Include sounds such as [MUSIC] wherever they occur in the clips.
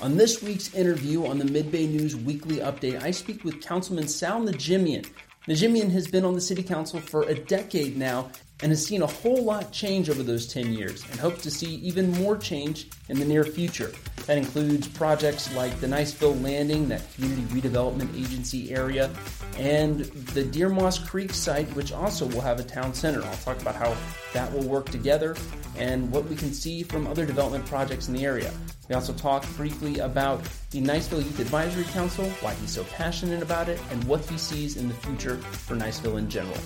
On this week's interview on the Mid-Bay News Weekly Update, I speak with Councilman Sal Nodjomian. Nodjomian has been on the City Council for a decade now and has seen a whole lot change over those 10 years and hopes to see even more change in the near future. That includes projects like the Niceville Landing, that community redevelopment agency area, and the Deer Moss Creek site, which also will have a town center. I'll talk about how that will work together and what we can see from other development projects in the area. We also talk briefly about the Niceville Youth Advisory Council, why he's so passionate about it, and what he sees in the future for Niceville in general.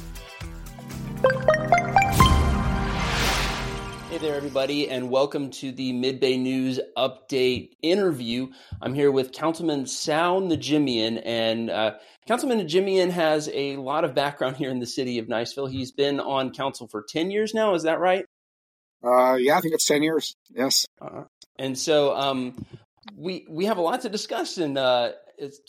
Hey there, everybody, and welcome to the Mid Bay News Update interview. I'm here with Councilman Sal Nodjomian, and uh, Councilman Nodjomian has a lot of background here in the city of Niceville. He's been on council for 10 years now, is that right? Uh, yeah, I think it's 10 years, yes. Uh, and so um, we, we have a lot to discuss, and uh,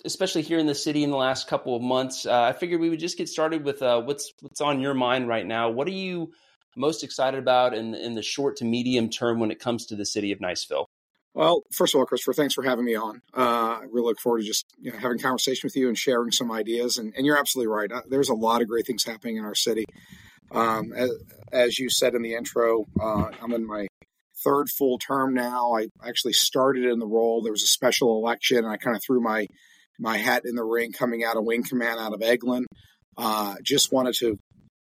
especially here in the city in the last couple of months. Uh, I figured we would just get started with uh, what's, what's on your mind right now. What are you most excited about in, in the short to medium term when it comes to the city of Niceville? Well, first of all, Christopher, thanks for having me on. Uh, I really look forward to just you know, having a conversation with you and sharing some ideas. And, and you're absolutely right. Uh, there's a lot of great things happening in our city. Um, as, as, you said in the intro, uh, I'm in my third full term now. I actually started in the role. There was a special election, and I kind of threw my my hat in the ring coming out of Wing Command out of Eglin. Uh, just wanted to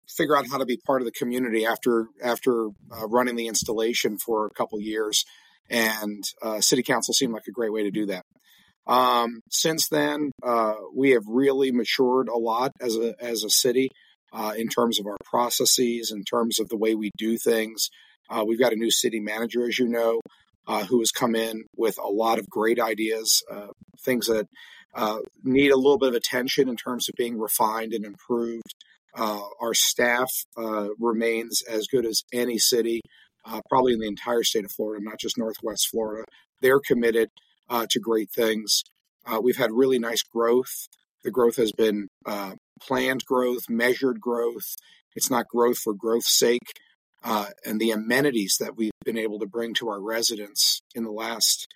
figure out how to be part of the community after after uh, running the installation for a couple years, and uh, city council seemed like a great way to do that. Um, since then, uh, we have really matured a lot as a as a city uh, in terms of our processes, in terms of the way we do things. Uh, we've got a new city manager, as you know, uh, who has come in with a lot of great ideas, things that need a little bit of attention in terms of being refined and improved. Uh, our staff uh, remains as good as any city, uh, probably in the entire state of Florida, not just Northwest Florida. They're committed uh, to great things. Uh, we've had really nice growth. The growth has been uh, planned growth, measured growth. It's not growth for growth's sake. And the amenities that we've been able to bring to our residents in the last,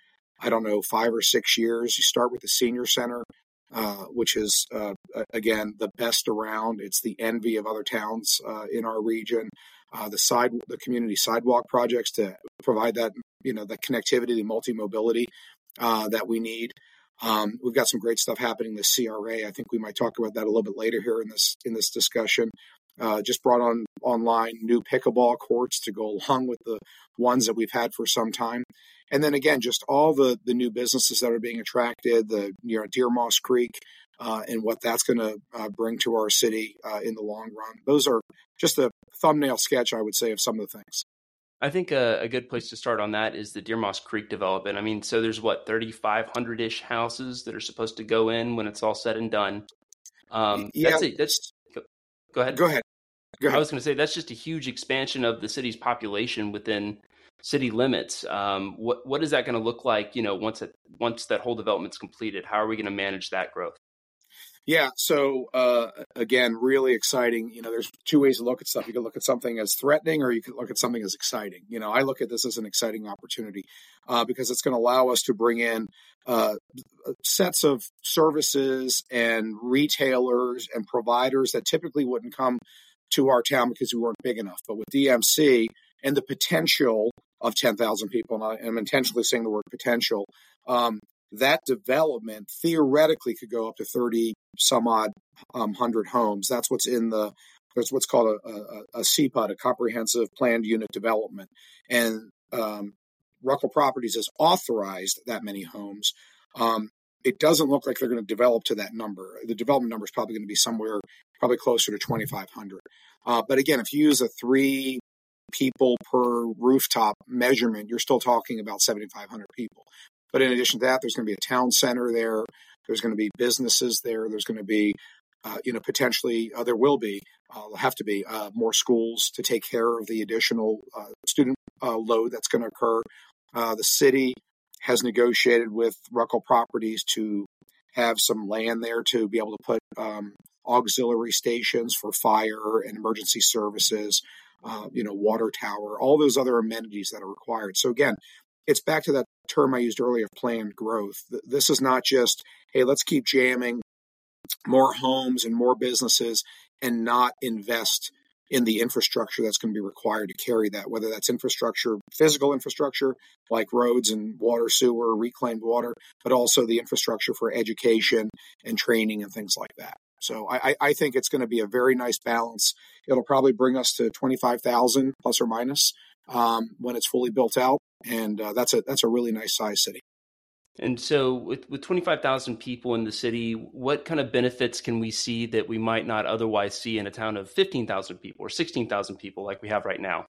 I don't know, five or six years. You start with the senior center, uh, which is uh, again the best around. It's the envy of other towns uh, in our region. Uh, the side, the community sidewalk projects to provide that you know the connectivity, the multi mobility uh, that we need. Um, we've got some great stuff happening. The CRA, I think we might talk about that a little bit later here in this in this discussion. just brought on online new pickleball courts to go along with the ones that we've had for some time. And then again, just all the the new businesses that are being attracted, the you know Deer Moss Creek, uh, and what that's going to uh, bring to our city uh, in the long run. Those are just a thumbnail sketch, I would say, of some of the things. I think a, a, good place to start on that is the Deer Moss Creek development. I mean, so there's what 3,500 ish houses that are supposed to go in when it's all said and done. Um, yeah, that's it. That's go, go ahead. Go ahead. Go. I was going to say that's just a huge expansion of the city's population within city limits. Um, what what is that going to look like? You know, once it once that whole development's completed, how are we going to manage that growth? Yeah. So uh, again, really exciting. You know, there's two ways to look at stuff. You can look at something as threatening, or you can look at something as exciting. You know, I look at this as an exciting opportunity uh, because it's going to allow us to bring in uh, sets of services and retailers and providers that typically wouldn't come to our town because we weren't big enough. But with DMC and the potential of 10,000 people, and I am intentionally saying the word potential, um, that development theoretically could go up to 30 some odd um, hundred homes. That's what's in the there's what's called a, a, a CPUD, a comprehensive planned unit development, and um, Ruckel Properties has authorized that many homes. Um, it doesn't look like they're going to develop to that number. The development number is probably going to be somewhere probably closer to 2,500. Uh, but again, if you use a three people per rooftop measurement, you're still talking about 7,500 people. But in addition to that, there's going to be a town center there. There's going to be businesses there. There's going to be, uh, you know, potentially uh, there will be, uh, have to be uh, more schools to take care of the additional uh, student uh, load that's going to occur. the city has negotiated with Ruckel Properties to have some land there to be able to put um, auxiliary stations for fire and emergency services uh, you know, water tower, all those other amenities that are required. So again, it's back to that term I used earlier, planned growth. This is not just, hey, let's keep jamming more homes and more businesses and not invest in the infrastructure that's going to be required to carry that, whether that's infrastructure, physical infrastructure like roads and water, sewer, reclaimed water, but also the infrastructure for education and training and things like that. So I, I think it's going to be a very nice balance. It'll probably bring us to 25,000 plus or minus um, when it's fully built out. And uh, that's a that's a really nice size city. And so, with, with 25,000 people in the city, what kind of benefits can we see that we might not otherwise see in a town of 15,000 people or 16,000 people like we have right now?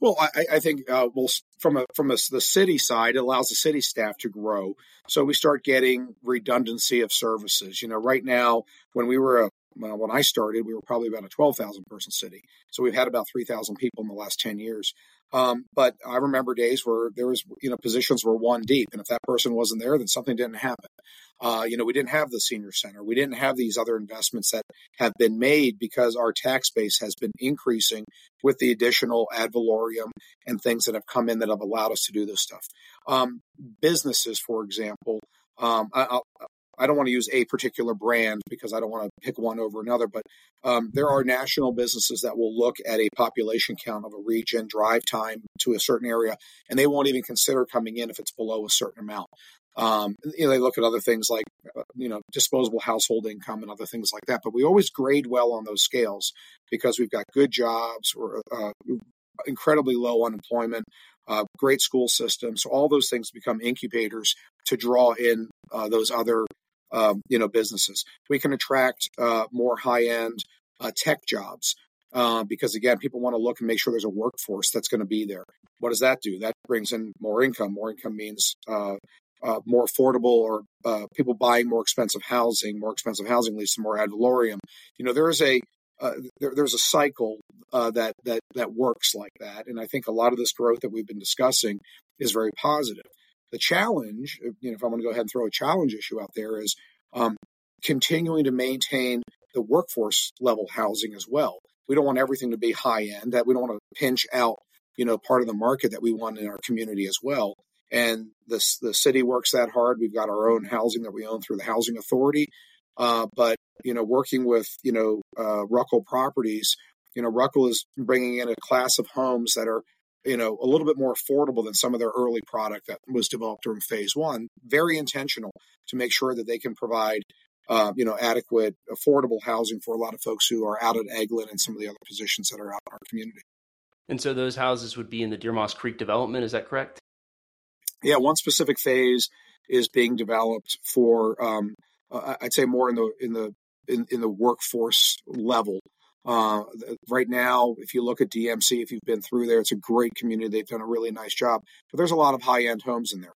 Well, I, I think uh, well, from a, from a, the city side, it allows the city staff to grow. So we start getting redundancy of services. You know, right now, when we were a well, when I started, we were probably about a 12,000 person city. So we've had about 3,000 people in the last 10 years. Um, but I remember days where there was, you know, positions were one deep. And if that person wasn't there, then something didn't happen. Uh, you know, we didn't have the senior center. We didn't have these other investments that have been made because our tax base has been increasing with the additional ad valorem and things that have come in that have allowed us to do this stuff. Um, businesses, for example, um, I, I don't want to use a particular brand because I don't want to pick one over another, but um, there are national businesses that will look at a population count of a region, drive time to a certain area, and they won't even consider coming in if it's below a certain amount. Um, you know, they look at other things like, uh, you know, disposable household income and other things like that. But we always grade well on those scales because we've got good jobs or uh, incredibly low unemployment, uh, great school system. So all those things become incubators to draw in uh, those other um, you know businesses. We can attract uh, more high end uh, tech jobs uh, because again, people want to look and make sure there's a workforce that's going to be there. What does that do? That brings in more income. More income means uh, uh, more affordable or uh, people buying more expensive housing. More expensive housing leads to more ad valorem. You know, there is a uh, there, there's a cycle uh, that that that works like that, and I think a lot of this growth that we've been discussing is very positive. The challenge, you know, if I'm going to go ahead and throw a challenge issue out there, is um, continuing to maintain the workforce level housing as well. We don't want everything to be high end. That we don't want to pinch out, you know, part of the market that we want in our community as well. And the the city works that hard. We've got our own housing that we own through the housing authority. Uh, but you know, working with you know uh, Ruckel Properties, you know, Ruckel is bringing in a class of homes that are you know, a little bit more affordable than some of their early product that was developed during phase one. Very intentional to make sure that they can provide, uh, you know, adequate, affordable housing for a lot of folks who are out at Eglin and some of the other positions that are out in our community. And so those houses would be in the Deer Moss Creek development. Is that correct? Yeah, one specific phase is being developed for, um, uh, I'd say more in the in the in, in the workforce level. Uh, right now, if you look at DMC, if you've been through there, it's a great community. They've done a really nice job. But there's a lot of high end homes in there.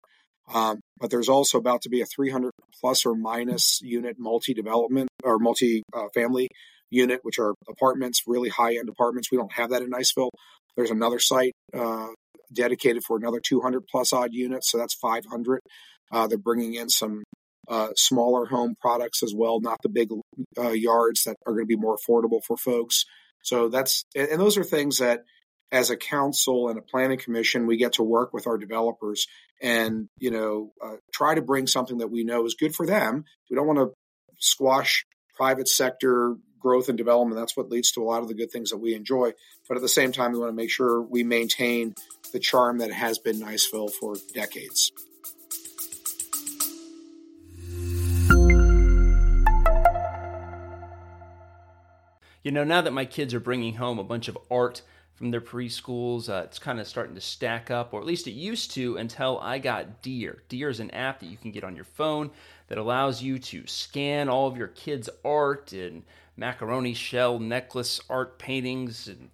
Um, but there's also about to be a 300 plus or minus unit multi development or multi uh, family unit, which are apartments, really high end apartments. We don't have that in Niceville. There's another site uh, dedicated for another 200 plus odd units, so that's 500. Uh, they're bringing in some uh, smaller home products as well, not the big uh, yards that are going to be more affordable for folks. So that's and, those are things that as a council and a planning commission, we get to work with our developers and you know uh, try to bring something that we know is good for them. We don't want to squash private sector growth and development. That's what leads to a lot of the good things that we enjoy. But at the same time, we want to make sure we maintain the charm that has been Niceville for decades. You know, now that my kids are bringing home a bunch of art from their preschools, uh, it's kind of starting to stack up, or at least it used to until I got Deer. Deer is an app that you can get on your phone that allows you to scan all of your kids' art and macaroni shell necklace art paintings and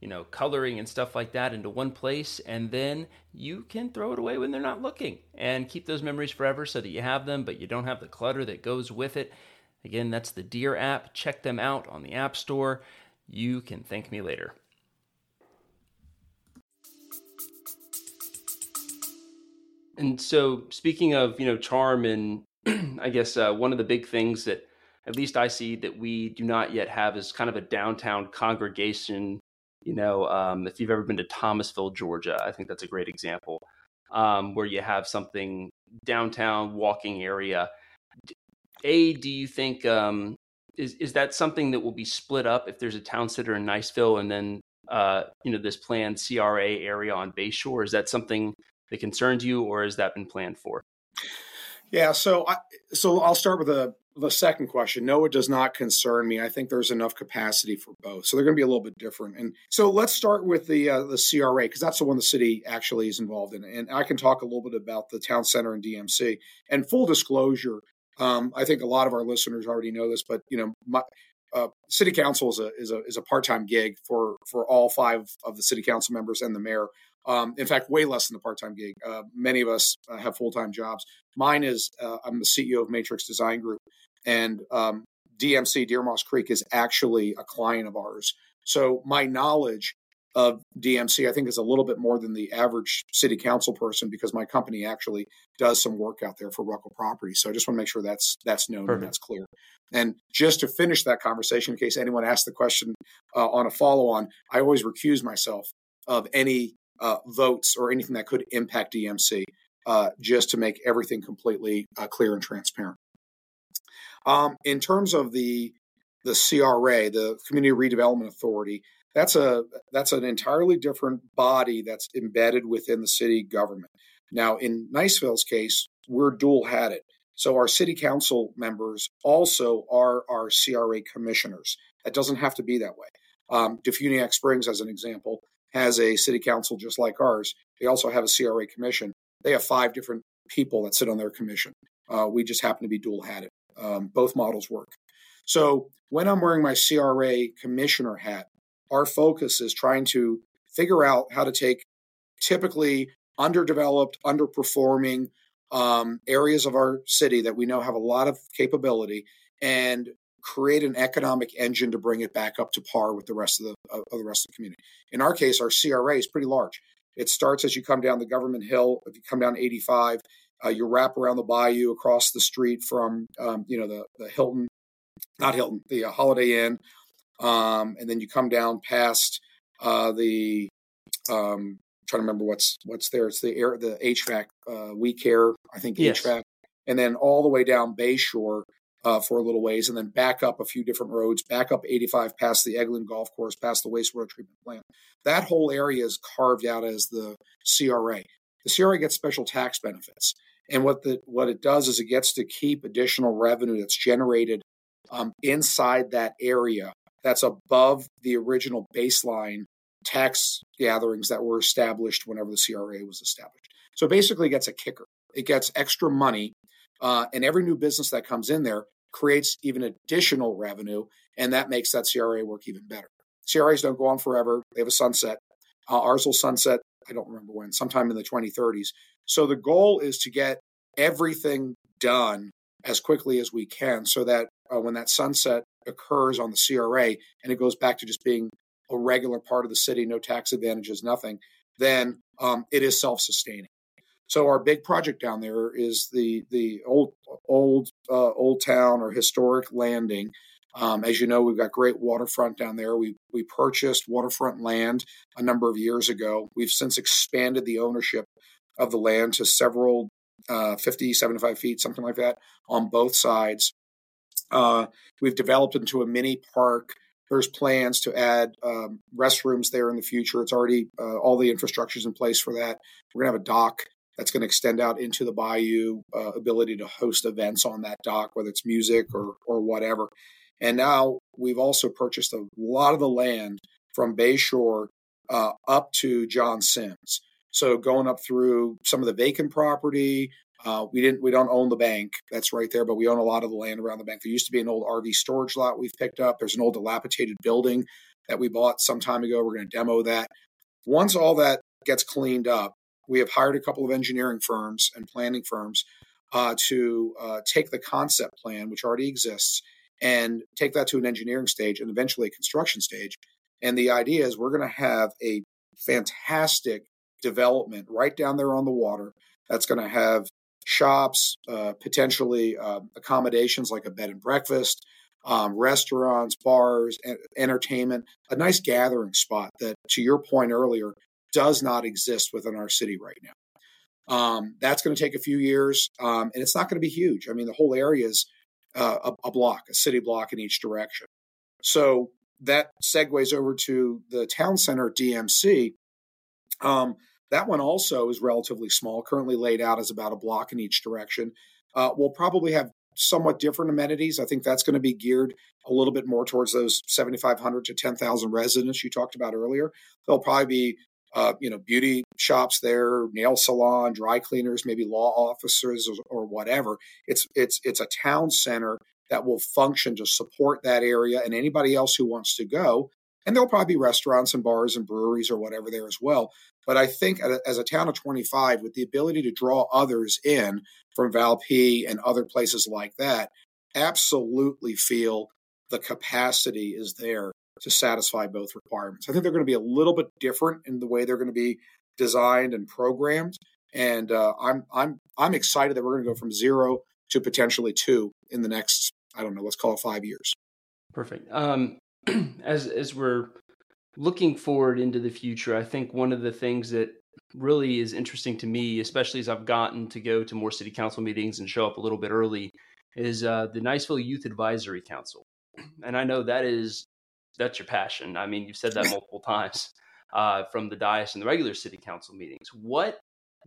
you know, coloring and stuff like that into one place, and then you can throw it away when they're not looking and keep those memories forever so that you have them, but you don't have the clutter that goes with it. Again, that's the Deer app. Check them out on the App Store. You can thank me later. And so, speaking of you know charm, and [CLEARS THROAT] I guess uh, one of the big things that at least I see that we do not yet have is kind of a downtown congregation. You know, um, if you've ever been to Thomasville, Georgia, I think that's a great example. um, where you have something downtown walking area. A, do you think um, is is that something that will be split up if there's a town center in Niceville and then uh, you know this planned CRA area on Bayshore? Is that something that concerns you, or has that been planned for? Yeah, so I, so I'll start with the the second question. No, it does not concern me. I think there's enough capacity for both, so they're going to be a little bit different. And so let's start with the uh, the CRA because that's the one the city actually is involved in, and I can talk a little bit about the town center and DMC. And full disclosure, um, I think a lot of our listeners already know this, but you know, my, uh, city council is a is a is a part time gig for for all five of the city council members and the mayor. Um, in fact, way less than a part time gig. Uh, many of us uh, have full time jobs. Mine is uh, I'm the CEO of Matrix Design Group, and um, DMC Deer Moss Creek is actually a client of ours. So my knowledge of DMC, I think, is a little bit more than the average city council person because my company actually does some work out there for Ruckel Property. So I just want to make sure that's that's known Perfect. and that's clear. And just to finish that conversation, in case anyone asks the question uh, on a follow on, I always recuse myself of any uh, votes or anything that could impact DMC, uh, just to make everything completely uh, clear and transparent. Um, in terms of the the CRA, the Community Redevelopment Authority, that's a that's an entirely different body that's embedded within the city government. Now, in Niceville's case, we're dual hatted. So our city council members also are our CRA commissioners. That doesn't have to be that way. Um, DeFuniak Springs, as an example, has a city council just like ours. They also have a CRA commission. They have five different people that sit on their commission. Uh, we just happen to be dual hatted. Um, both models work. So when I'm wearing my CRA commissioner hat, our focus is trying to figure out how to take typically underdeveloped, underperforming um, areas of our city that we know have a lot of capability and create an economic engine to bring it back up to par with the rest of the of the rest of the community. In our case, our CRA is pretty large. It starts as you come down the government hill. If you come down 85, uh, you wrap around the bayou across the street from um, you know the the Hilton, not Hilton, the uh, Holiday Inn, um, and then you come down past uh, the um, trying to remember what's what's there. It's the air, the HVAC, uh, We Care, I think yes. HVAC, and then all the way down Bayshore uh, for a little ways, and then back up a few different roads, back up 85 past the Eglin Golf Course, past the wastewater treatment plant. That whole area is carved out as the CRA. The CRA gets special tax benefits, and what the what it does is it gets to keep additional revenue that's generated um, inside that area that's above the original baseline tax gatherings that were established whenever the CRA was established. So basically, it gets a kicker. It gets extra money, uh, and every new business that comes in there creates even additional revenue, and that makes that CRA work even better. CRAs don't go on forever; they have a sunset. Uh, ours will sunset. I don't remember when, sometime in the 2030s. So the goal is to get everything done as quickly as we can, so that uh, when that sunset occurs on the CRA and it goes back to just being a regular part of the city, no tax advantages, nothing, then um, it is self-sustaining. So our big project down there is the the old old uh, old town or historic landing. Um, as you know, we've got great waterfront down there. We we purchased waterfront land a number of years ago. We've since expanded the ownership of the land to several uh, 50, 75 feet, something like that, on both sides. Uh, we've developed into a mini park. There's plans to add um, restrooms there in the future. It's already uh, all the infrastructure is in place for that. We're gonna have a dock that's going to extend out into the bayou, uh, ability to host events on that dock, whether it's music or or whatever. And now we've also purchased a lot of the land from Bayshore uh, up to John Sims. So going up through some of the vacant property, uh, we didn't. We don't own the bank that's right there, but we own a lot of the land around the bank. There used to be an old RV storage lot we've picked up. There's an old dilapidated building that we bought some time ago. We're going to demo that. Once all that gets cleaned up, we have hired a couple of engineering firms and planning firms uh, to uh, take the concept plan, which already exists, and take that to an engineering stage and eventually a construction stage. And the idea is we're going to have a fantastic development right down there on the water that's going to have shops, uh, potentially uh, accommodations like a bed and breakfast, um, restaurants, bars, entertainment, a nice gathering spot that, to your point earlier, does not exist within our city right now. Um, that's going to take a few years, um, and it's not going to be huge. I mean, the whole area is uh, a, a, block, a city block in each direction. So that segues over to the town center DMC. Um, that one also is relatively small, currently laid out as about a block in each direction. Uh, we'll probably have somewhat different amenities. I think that's going to be geared a little bit more towards those 7,500 to 10,000 residents you talked about earlier. There'll probably be, uh, you know, beauty shops there, nail salon, dry cleaners, maybe law officers or, or whatever. It's it's it's a town center that will function to support that area and anybody else who wants to go. And there'll probably be restaurants and bars and breweries or whatever there as well. But I think as a town of 25, with the ability to draw others in from Valpy and other places like that, absolutely feel the capacity is there to satisfy both requirements. I think they're going to be a little bit different in the way they're going to be designed and programmed. And uh, I'm I'm I'm excited that we're going to go from zero to potentially two in the next I don't know let's call it five years. Perfect. Um, [CLEARS THROAT] as as we're looking forward into the future, I think one of the things that really is interesting to me, especially as I've gotten to go to more city council meetings and show up a little bit early, is uh, the Niceville Youth Advisory Council. [CLEARS THROAT] And I know that is that's your passion. I mean, you've said that multiple [LAUGHS] times uh, from the dais and the regular city council meetings. What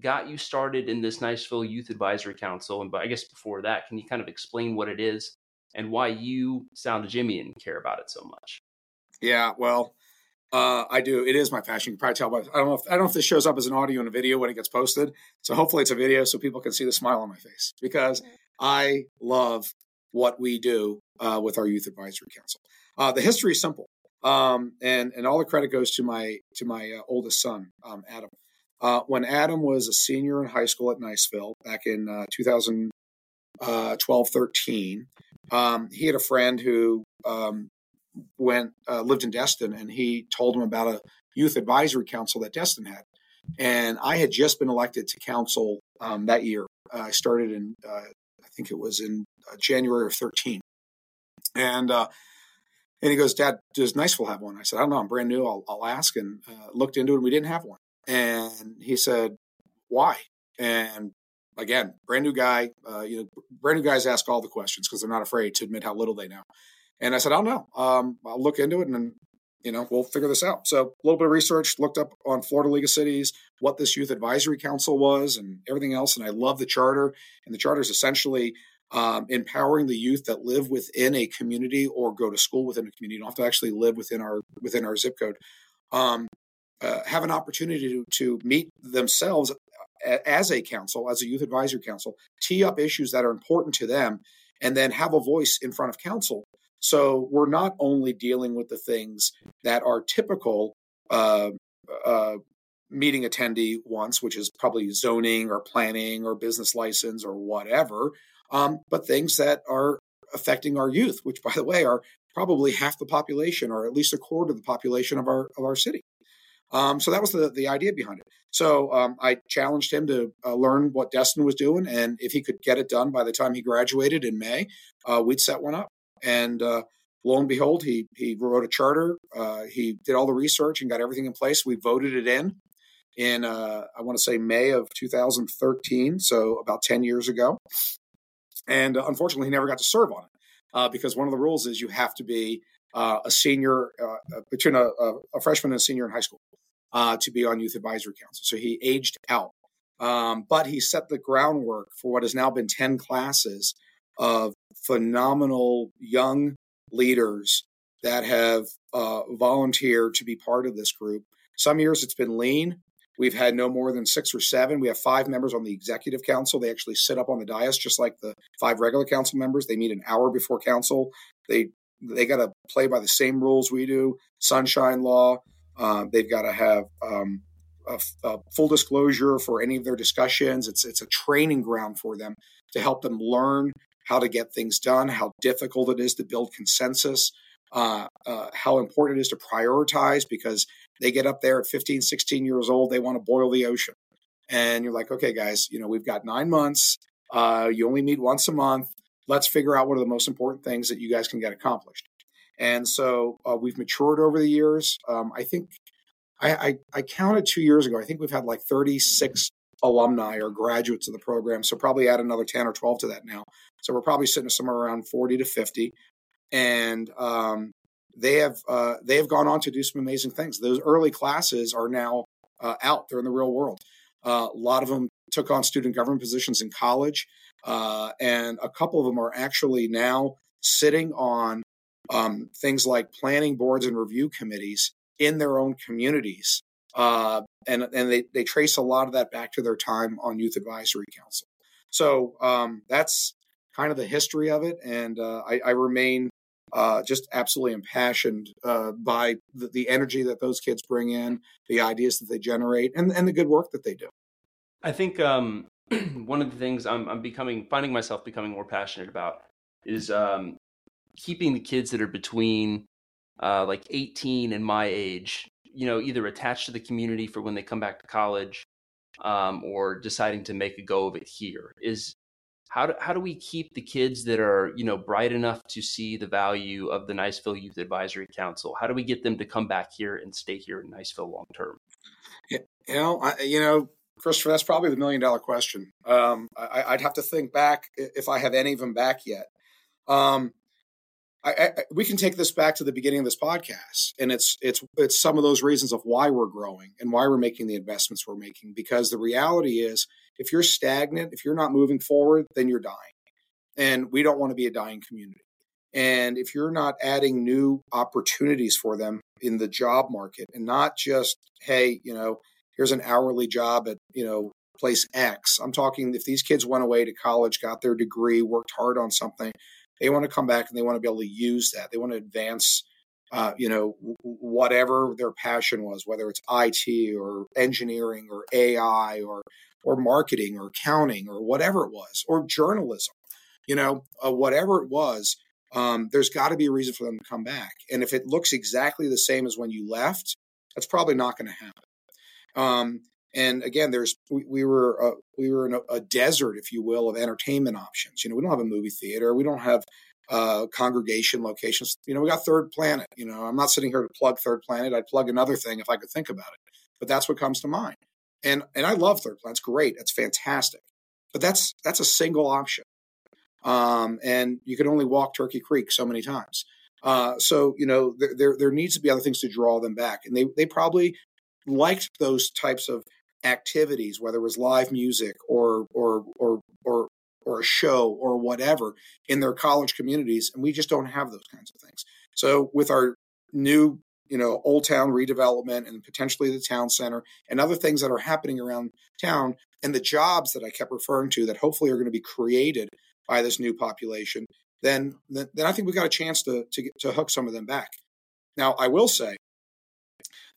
got you started in this Niceville Youth Advisory Council? And I guess before that, can you kind of explain what it is and why you, Sal Nodjomian, care about it so much? Yeah, well, uh, I do. It is my passion. You can probably tell by I don't know if I don't know if this shows up as an audio and a video when it gets posted. So hopefully it's a video so people can see the smile on my face because I love what we do uh, with our youth advisory council. Uh, the history is simple, um, and and all the credit goes to my to my uh, oldest son, um, Adam. Uh, when Adam was a senior in high school at Niceville back in uh, 2012 13, um, he had a friend who um, went uh, lived in Destin, and he told him about a youth advisory council that Destin had. And I had just been elected to council um, that year. Uh, I started in, uh, I think it was in uh, January of 13. And uh, and he goes, Dad, does Niceville have one? I said, I don't know. I'm brand new. I'll, I'll ask. And uh, looked into it, and we didn't have one. And he said, Why? And again, brand new guy. you know, brand new guys ask all the questions because they're not afraid to admit how little they know. And I said, I don't know. Um, I'll look into it and you know, we'll figure this out. So a little bit of research, looked up on Florida League of Cities what this youth advisory council was and everything else. And I love the charter. And the charter is essentially um, empowering the youth that live within a community or go to school within a community. You don't have to actually live within our within our zip code. Um, uh, have an opportunity to, to meet themselves as a council, as a youth advisory council, tee up issues that are important to them, and then have a voice in front of council so we're not only dealing with the things that are typical uh, uh, meeting attendee wants, which is probably zoning or planning or business license or whatever, um, but things that are affecting our youth, which, by the way, are probably half the population or at least a quarter of the population of our of our city. Um, so that was the the idea behind it. So um, I challenged him to uh, learn what Destin was doing, and if he could get it done by the time he graduated in May, uh, we'd set one up. And uh, lo and behold, he he wrote a charter. Uh, he did all the research and got everything in place. We voted it in in uh, I want to say May of 2013, so about 10 years ago. And uh, unfortunately, he never got to serve on it uh, because one of the rules is you have to be uh, a senior between a, a, freshman and a senior in high school to be on youth advisory council. So he aged out. Um, but he set the groundwork for what has now been 10 classes of phenomenal young leaders that have uh, volunteered to be part of this group. Some years it's been lean. We've had no more than six or seven. We have five members on the executive council. They actually sit up on the dais just like the five regular council members. They meet an hour before council. They they got to play by the same rules we do. Sunshine law. Uh, they've got to have um, a, a full disclosure for any of their discussions. It's it's a training ground for them to help them learn how to get things done, how difficult it is to build consensus, uh, uh, how important it is to prioritize because they get up there at 15, 16 years old, they want to boil the ocean. And you're like, okay, guys, you know, we've got nine months. Uh, you only meet once a month. Let's figure out what are the most important things that you guys can get accomplished. And so uh, we've matured over the years. Um, I think I, I, I, counted two years ago. I think we've had like 36 alumni or graduates of the program. So probably add another 10 or 12 to that now. So we're probably sitting somewhere around 40 to 50. And um, they have uh, they have gone on to do some amazing things. Those early classes are now uh, out; they're in the real world. Uh, a lot of them took on student government positions in college, uh, and a couple of them are actually now sitting on um, things like planning boards and review committees in their own communities. Uh, and and they, they trace a lot of that back to their time on Youth Advisory Council. So um, that's kind of the history of it. And uh, I, I, remain uh, just absolutely impassioned uh, by the, the, energy that those kids bring in, the ideas that they generate, and, and the good work that they do. I think um, [CLEARS THROAT] one of the things I'm, I'm, becoming, finding myself becoming more passionate about is um, keeping the kids that are between uh, like 18 and my age, you know, either attached to the community for when they come back to college um, or deciding to make a go of it here. Is how do, how do we keep the kids that are you know bright enough to see the value of the Niceville Youth Advisory Council? How do we get them to come back here and stay here in Niceville long term? You know, I, you know, Christopher, that's probably the million dollar question. Um, I, would have to think back if I have any of them back yet. Um, I, I, we can take this back to the beginning of this podcast, and it's it's it's some of those reasons of why we're growing and why we're making the investments we're making. Because the reality is, if you're stagnant, if you're not moving forward, then you're dying, and we don't want to be a dying community. And if you're not adding new opportunities for them in the job market, and not just hey, you know, here's an hourly job at you know place X. I'm talking if these kids went away to college, got their degree, worked hard on something they want to come back and they want to be able to use that. They want to advance, uh, you know, whatever their passion was, whether it's IT or engineering or AI or or marketing or accounting or whatever it was, or journalism, you know, uh, whatever it was. Um, there's got to be a reason for them to come back. And if it looks exactly the same as when you left, that's probably not going to happen. Um, and again, there's we, we were uh, we were in a, a, desert, if you will, of entertainment options. You know, we don't have a movie theater, we don't have uh, congregation locations. You know, we got Third Planet. You know, I'm not sitting here to plug Third Planet. I'd plug another thing if I could think about it, but that's what comes to mind. And and I love Third Planet. It's great. It's fantastic. But that's that's a single option, um, and you can only walk Turkey Creek so many times. Uh, so you know there, there there needs to be other things to draw them back, and they they probably liked those types of activities, whether it was live music or or or or or a show or whatever in their college communities, and we just don't have those kinds of things. So with our new you know old town redevelopment and potentially the town center and other things that are happening around town and the jobs that I kept referring to that hopefully are going to be created by this new population, then then, I think we got a chance to to, to hook some of them back. Now I will say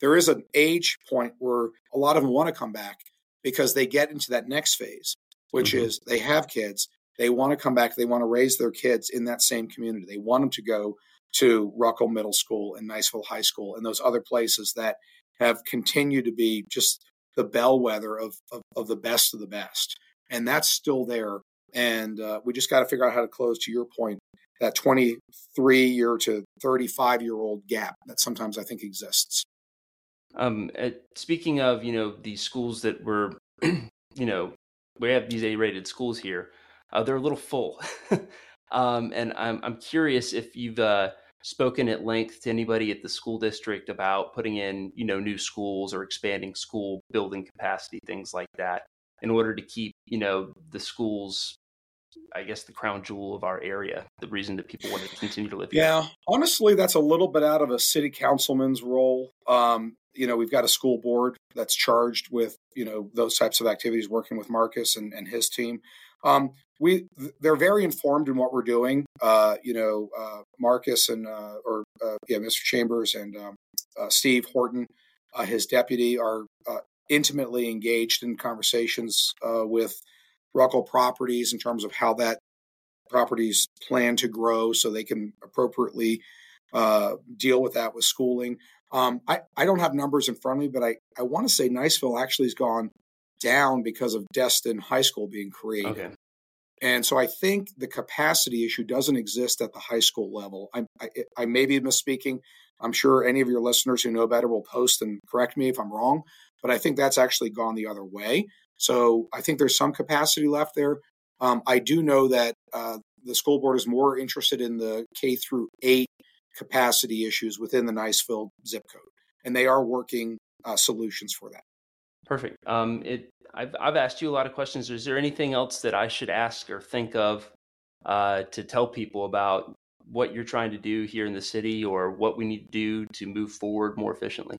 there is an age point where a lot of them want to come back because they get into that next phase, which mm-hmm. is they have kids, they want to come back, they want to raise their kids in that same community. They want them to go to Ruckel Middle School and Niceville High School and those other places that have continued to be just the bellwether of, of, of the best of the best. And that's still there. And uh, we just got to figure out how to close, to your point, that 23 year to 35 year old gap that sometimes I think exists. Um, speaking of, you know, these schools that were, [CLEARS THROAT] you know, we have these A-rated schools here. Uh, they're a little full, [LAUGHS] um, and I'm I'm curious if you've uh, spoken at length to anybody at the school district about putting in, you know, new schools or expanding school building capacity, things like that, in order to keep, you know, the schools I guess the crown jewel of our area, the reason that people want to continue to live here. Yeah, honestly, that's a little bit out of a city councilman's role. Um, you know, we've got a school board that's charged with, you know, those types of activities, working with Marcus and, and his team. Um, we they're very informed in what we're doing. Uh, you know, uh, Marcus and uh, or uh, yeah, Mr. Chambers and um, uh, Steve Horton, uh, his deputy, are intimately engaged in conversations with Ruckel Properties in terms of how that properties plan to grow, so they can appropriately deal with that with schooling. Um, I, I don't have numbers in front of me, but I, I want to say Niceville actually has gone down because of Destin High School being created. Okay. And so I think the capacity issue doesn't exist at the high school level. I, I, I may be misspeaking. I'm sure any of your listeners who know better will post and correct me if I'm wrong, but I think that's actually gone the other way. So I think there's some capacity left there. Um, I do know that uh, the school board is more interested in the K through eight capacity issues within the Niceville zip code, and they are working uh, solutions for that. Perfect. Um, it, I've, I've asked you a lot of questions. Is there anything else that I should ask or think of uh, to tell people about what you're trying to do here in the city or what we need to do to move forward more efficiently?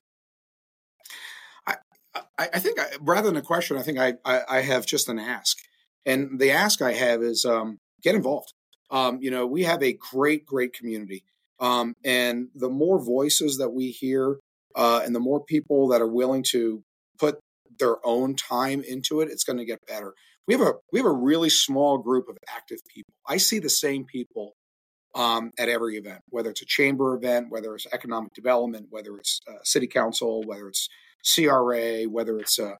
I, I, think I, rather than a question, I think I, I, I, have just an ask. And the ask I have is um, get involved. Um, you know, we have a great, great community. Um, and the more voices that we hear uh, and the more people that are willing to put their own time into it, it's going to get better. We have a we have a really small group of active people. I see the same people um, at every event, whether it's a chamber event, whether it's economic development, whether it's uh, city council, whether it's CRA, whether it's a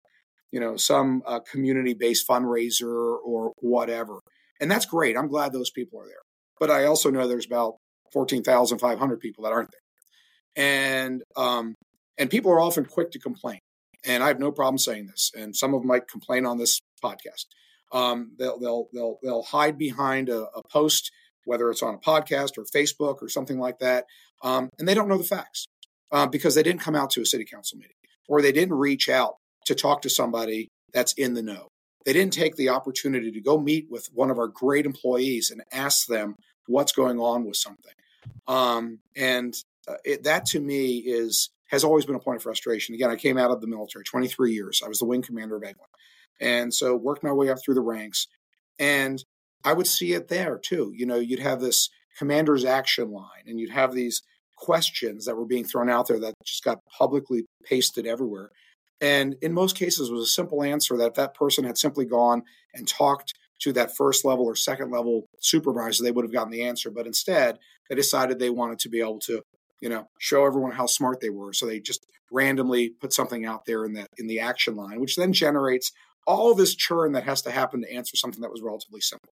you know some uh, community based fundraiser or whatever, and that's great. I'm glad those people are there. But I also know there's about fourteen thousand five hundred people that aren't there, and um, and people are often quick to complain. And I have no problem saying this. And some of them might complain on this podcast. Um, they'll they'll they'll they'll hide behind a, a post whether it's on a podcast or Facebook or something like that, um, and they don't know the facts uh, because they didn't come out to a city council meeting or they didn't reach out to talk to somebody that's in the know. They didn't take the opportunity to go meet with one of our great employees and ask them what's going on with something. Um, and uh, it, that to me is has always been a point of frustration. Again, I came out of the military 23 years. I was the wing commander of Eglin. And so worked my way up through the ranks. And I would see it there too. You know, you'd have this commander's action line and you'd have these questions that were being thrown out there that just got publicly pasted everywhere. And in most cases, was a simple answer that if that person had simply gone and talked to that first level or second level supervisor, they would have gotten the answer. But instead, they decided they wanted to be able to, you know, show everyone how smart they were. So they just randomly put something out there in that in the action line, which then generates all this churn that has to happen to answer something that was relatively simple.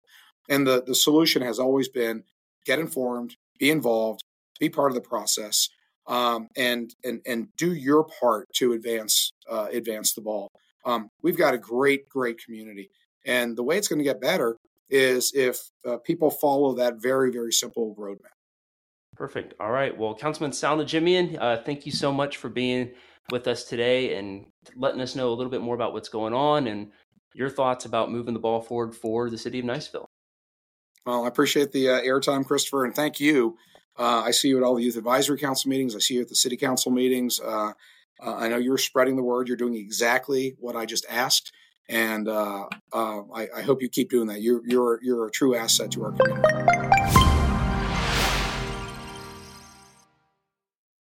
And the, the solution has always been get informed, be involved, be part of the process, um, and and and do your part to advance uh, advance the ball. Um, we've got a great great community, and the way it's going to get better is if uh, people follow that very very simple roadmap. Perfect. All right. Well, Councilman Sal Nodjomian, uh, thank you so much for being with us today and letting us know a little bit more about what's going on and your thoughts about moving the ball forward for the city of Niceville. Well, I appreciate the uh, airtime, Christopher, and thank you. Uh, I see you at all the youth advisory council meetings. I see you at the city council meetings. Uh, uh I know you're spreading the word. You're doing exactly what I just asked, and uh, uh, I, I, hope you keep doing that. You're you're you're a true asset to our community.